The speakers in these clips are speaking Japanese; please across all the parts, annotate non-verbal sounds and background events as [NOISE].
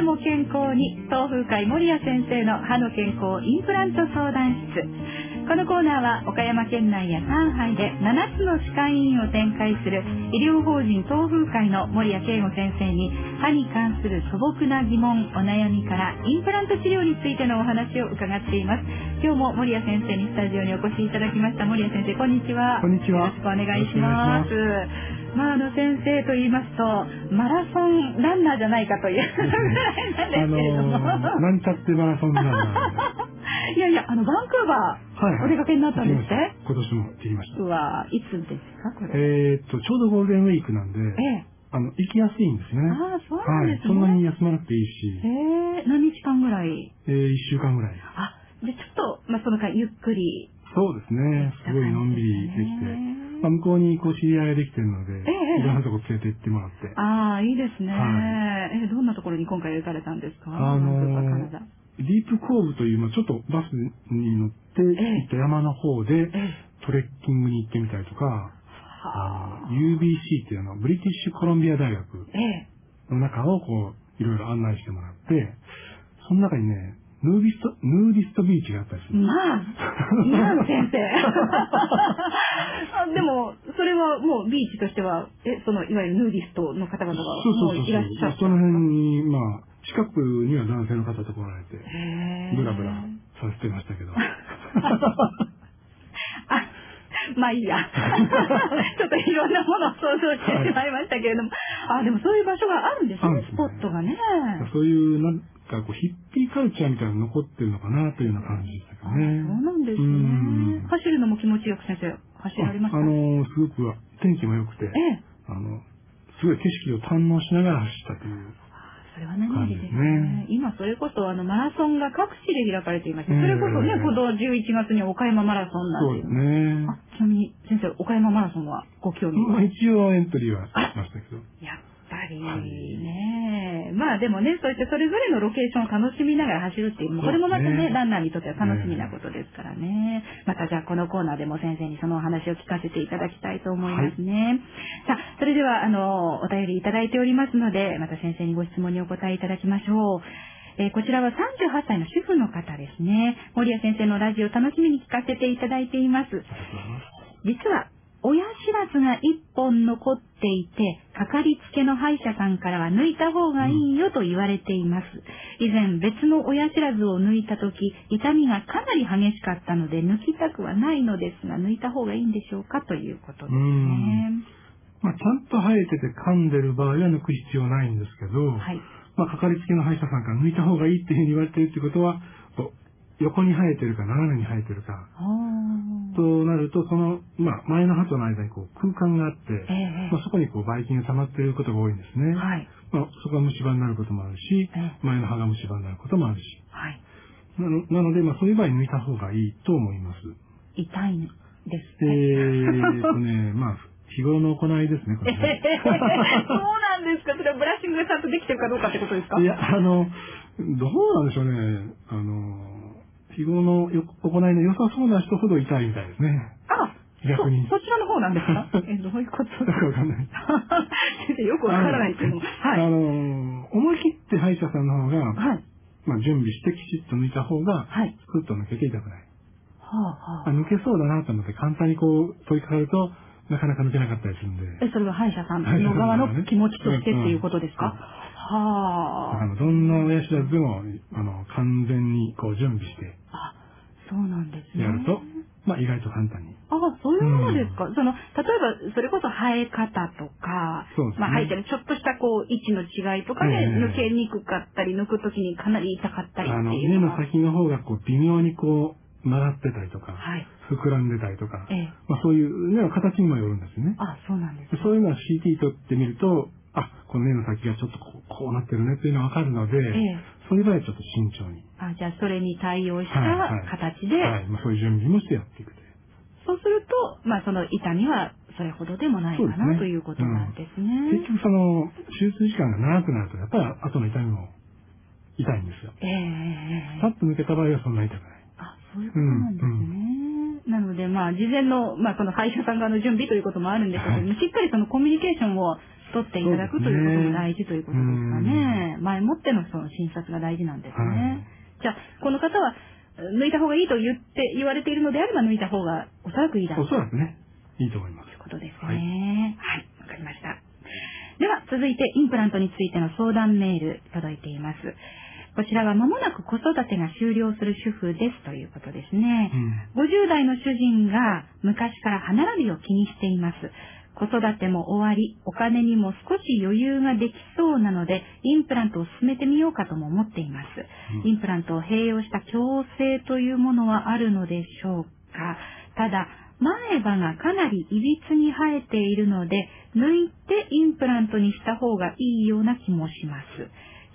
でも健康に東風会守谷先生の歯の健康インプラント相談室。このコーナーは岡山県内や上海で7つの歯科医院を展開する医療法人東風会の守谷慶吾先生に歯に関する素朴な疑問お悩みからインプラント治療についてのお話を伺っています。今日も守谷先生にスタジオにお越しいただきました。守谷先生こんにちは。こんにちは。よろしくお願いします。まあ、あの先生と言いますとマラソンランナーじゃないかという [LAUGHS] ぐらいなんですけれども、あのーなんちゃってマラソンランナー。[LAUGHS] いやいや、あの、バンクーバはいー、お出かけになったんですって、今年も行きました。うわいつですか、これ？えーっと、ちょうどゴールデンウィークなんで、ええ。あの、行きやすいんですね。ああ、そうなんはい。ですね。そんなに休まなくていいし、ええ何日間ぐらい？えー、一週間ぐらい。あ、で、ちょっと、まあ、その間、ゆっくり。そうですね。すごいのんびりできて。まあ、向こうにこう知り合いができてるので、ええいろんなとこ連れて行ってもらって。ああ、いいですね。はえどんなところに今回行かれたんですか？あのーディープコーブという、まあちょっとバスに乗って行った山の方で、ええ。トレッキングに行ってみたりとか、UBC っていうのはブリティッシュコロンビア大学ええ。の中をこう、いろいろ案内してもらって、その中にね、ヌーディスト、ヌーディストビーチがあったりする。まあ、まあ、先生。[LAUGHS] あでも、それはもうビーチとしては、え、その、いわゆるヌーディストの方々がもういらっしゃそう。った。その辺に、まあ、近くには男性の方と来られて、ブラブラさせてましたけど。[LAUGHS] あ、まあいいや。[LAUGHS] ちょっといろんなものを想像してしまいましたけれども。あ、でもそういう場所があるんですねすねスポットがね。そういう、なんかこう、ヒッカルチャーみたいなの残ってるのかなというような感じでしたけあどね。そうなんですうんね。走るのも気持ちよく先生、走られました？ああの、すごく天気も良くて、ええ。あの、すごい景色を堪能しながら走ったという。それは何よりですね今それこそあのマラソンが各地で開かれていまして、ええそれこそね、今度11月に岡山マラソンなんてそうですね。あ、ちなみに先生、岡山マラソンはご興味まあ一応エントリーはしましたけど。やっぱりはいね、まあでもね、そういってそれぞれのロケーションを楽しみながら走るっていう、これもまたね、ねランナーにとっては楽しみなことですからね。またじゃあこのコーナーでも先生にそのお話を聞かせていただきたいと思いますね。さあ、それではあの、お便りいただいておりますので、また先生にご質問にお答えいただきましょう。えーこちらは38歳の主婦の方ですね。森谷先生のラジオ楽しみに聞かせていただいています。実は、親知らずが一本残っていて、かかりつけの歯医者さんからは抜いた方がいいよと言われています。以前別の親知らずを抜いたとき、痛みがかなり激しかったので抜きたくはないのですが、抜いた方がいいんでしょうかということですね。まあ、ちゃんと生えてて噛んでる場合は抜く必要ないんですけど、はい。まあ、かかりつけの歯医者さんから抜いた方がいいっていうふうに言われてるってことは、横に生えてるか斜めに生えてるか、となると、その、まあ、前の歯との間にこう空間があって、ええまあ、そこにこう、ばい菌が溜まっていることが多いんですね。はい。まあ、そこが虫歯になることもあるし、ええ前の歯が虫歯になることもあるし。はい。なのなので、まあ、そういう場合抜いた方がいいと思います。痛いんですえね。ーとね、[LAUGHS] まあ、日頃の行いですね、これね。そうなんですかそれはブラッシングがちゃんとできてるかどうかってことですか？いや、あの、どうなんでしょうね。あの、日頃のよ行いの良さそうな人ほど痛いみたいですね。あ、逆にそそちらの方なんですか？[LAUGHS] え、どういうこと？よくわかんない。先生、よくわからないけども。はい。あの、思い切って歯医者さんの方が、はい。まあ、準備してきちっと抜いた方が、はい。スッと抜けて痛くない。はあ、はあ抜けそうだなと思って簡単にこう、問いかかると、なかなか抜けなかったりするんで。え、それは歯医者さんの側の気持ちとしてっていうことですか、はあ。あの、どんな親知らずでも、あの、完全にこう準備してあ、そうなんですね。やると、まあ意外と簡単に。あそういうものですか、その、例えば、それこそ生え方とか、そうですねまあ生えてるちょっとしたこう、位置の違いとかで、ええ抜けにくかったり、抜くときにかなり痛かったりってあの、いうの先の方がこう、微妙にこう、曲がってたりとか、はい。膨らんでたりとか、ええ。まあそういう目の形にもよるんですよね。あ、そうなんですね。でそういうのを CT 取ってみると、あ、この目の先がちょっとこうこうなってるねっていうのがわかるので、ええ。そういう場合はちょっと慎重に。あ、じゃあそれに対応したはいはい形で、はい。まあそういう準備もしてやっていくという。そうすると、まあその痛みはそれほどでもないかな、ねということなんですね。結局その、手術時間が長くなると、やっぱり後の痛みも痛いんですよ。ええええええパッと抜けた場合はそんな痛くない。あ、そういうことなんですね。なので、まあ、事前の、まあ、その歯医者さん側の準備ということもあるんですけども、はしっかりそのコミュニケーションを取っていただくということも大事ということですかね。前もってのその診察が大事なんですね。はいじゃあ、この方は、抜いた方がいいと言って、言われているのであれば抜いた方がおそらくいいだろうおそらくね、いいと思いますという。ことですはいね。はい、わ、かりました。では、続いてインプラントについての相談メール届いています。こちらは間もなく子育てが終了する主婦ですということですね。うん50代の主人が昔から歯並びを気にしています。子育ても終わり、お金にも少し余裕ができそうなので、インプラントを進めてみようかとも思っています。うんインプラントを併用した矯正というものはあるのでしょうかただ、前歯がかなりいびつに生えているので、抜いてインプラントにした方がいいような気もします。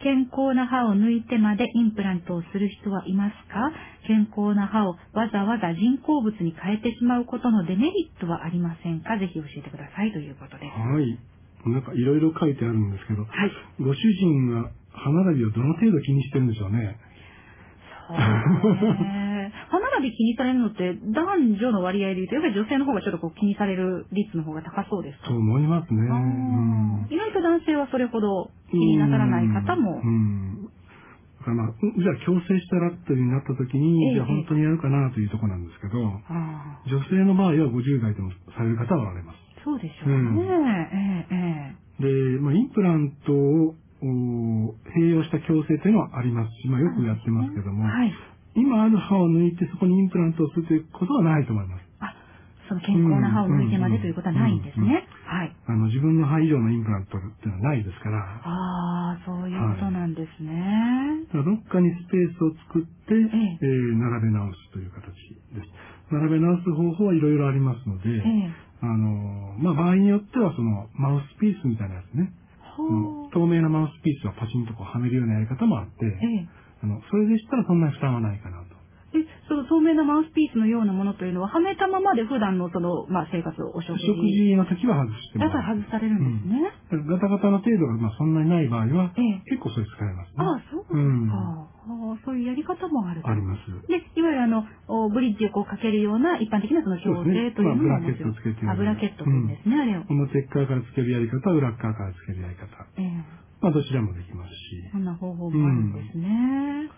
健康な歯を抜いてまでインプラントをする人はいますか？健康な歯をわざわざ人工物に変えてしまうことのデメリットはありませんか？ぜひ教えてくださいということです。はい。なんかいろいろ書いてあるんですけど、はい。ご主人が歯並びをどの程度気にしてるんでしょうね？そうね。[LAUGHS] 歯並び気にされるのって男女の割合で言うと、やっぱり女性の方がちょっとこう気にされる率の方が高そうですか？と思いますね。意外と男性はそれほど気になさらない方もう。ん。だからまあ、うんじゃあ強制したらというになった時に、ええじゃあ本当にやるかなというところなんですけど、女性の場合は50代でもされる方はおられます。そうでしょうね。で、まあ、インプラントをお併用した矯正というのはありますし、まあ、えよくやってますけども、はい。今ある歯を抜いてそこにインプラントをするということはないと思います。あ、その健康な歯を抜いてまでということはないんですね。はい。あの、自分の歯以上のインプラントっていうのはないですから、ああ、そういうことなんですね。だからどっかにスペースを作って、ええー並べ直すという形です。並べ直す方法はいろいろありますので、ええ。あの、まあ、場合によってはそのマウスピースみたいなやつね、ほう。透明なマウスピースをパチンとこうはめるようなやり方もあって、ええ。あの、それでしたらそんなに負担はないかなと。え、その透明なマウスピースのようなものというのは、はめたままで普段のその、まあ、生活をお食食事。事の時は外してもだから外されるんですね。ガタガタの程度がまあそんなにない場合は、ええ結構それ使えますね。ああ、そうですか。うんそういうやり方もあると。あります。で、いわゆるあの、おブリッジをこうかけるような一般的なその矯そうですね正というのもまあ。ブラケットをつけてあ、ブラケットですね、あれを。表側からつけるやり方、裏側からつけるやり方。ええまあどちらもできますし、そんな方法もあるんですね。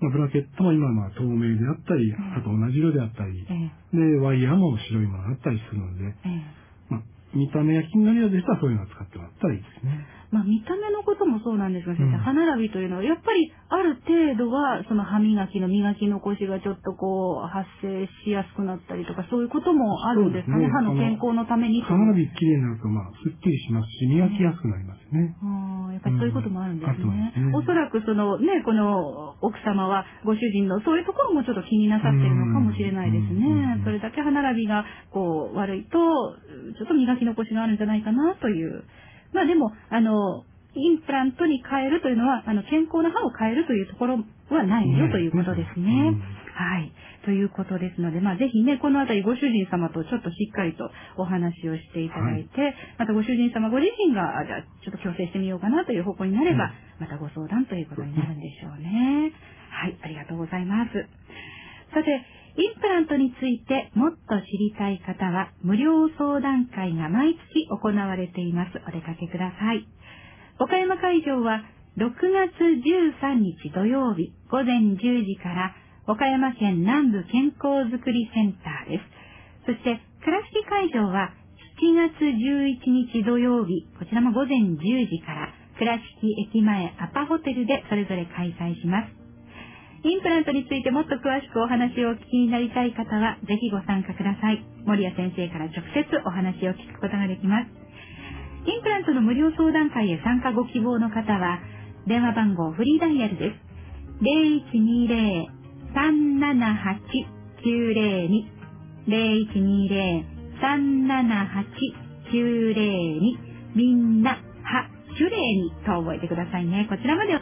まあ、ブラケットも今まあ透明であったり、ん。あと同じ色であったり、ええ。で、ワイヤーも白いものがあったりするので、ええ。まあ、見た目が気になるようでしたらそういうのを使ってもらったらいいですね。まあ見た目のこともそうなんですが、先生、うん歯並びというのは、やっぱりある程度は、その歯磨きの磨き残しがちょっとこう、発生しやすくなったりとか、そういうこともあるんですかね。ね。歯の健康のためにと。歯並びきれいになると、まあ、すっきりしますし、磨きやすくなりますね。ああやっぱりそういうこともあるんですね。うん。すね。おそらくそのね、この奥様はご主人のそういうところもちょっと気になさってるのかもしれないですね。うんそれだけ歯並びがこう悪いと、ちょっと磨き残しがあるんじゃないかなという。まあでも、あの、インプラントに変えるというのは、あの、健康な歯を変えるというところはないよということですね。うんはい。ということですので、まあ、ぜひね、このあたりご主人様とちょっとしっかりとお話をしていただいて、またご主人様ご自身が、あじゃあ、ちょっと強制してみようかなという方向になれば、うんまたご相談ということになるんでしょうね。はい、ありがとうございます。さて、インプラントについてもっと知りたい方は、無料相談会が毎月行われています。お出かけください。岡山会場は6月13日土曜日午前10時から岡山県南部健康づくりセンターです。そして倉敷会場は7月11日土曜日、こちらも午前10時から倉敷駅前アパホテルでそれぞれ開催します。インプラントについてもっと詳しくお話をお聞きになりたい方は、ぜひご参加ください。森谷先生から直接お話を聞くことができます。インプラントの無料相談会へ参加ご希望の方は、電話番号フリーダイヤルです。0120 0120-378-902 0120-378-902みんな、は、シュレーにと覚えてくださいね。こちらまで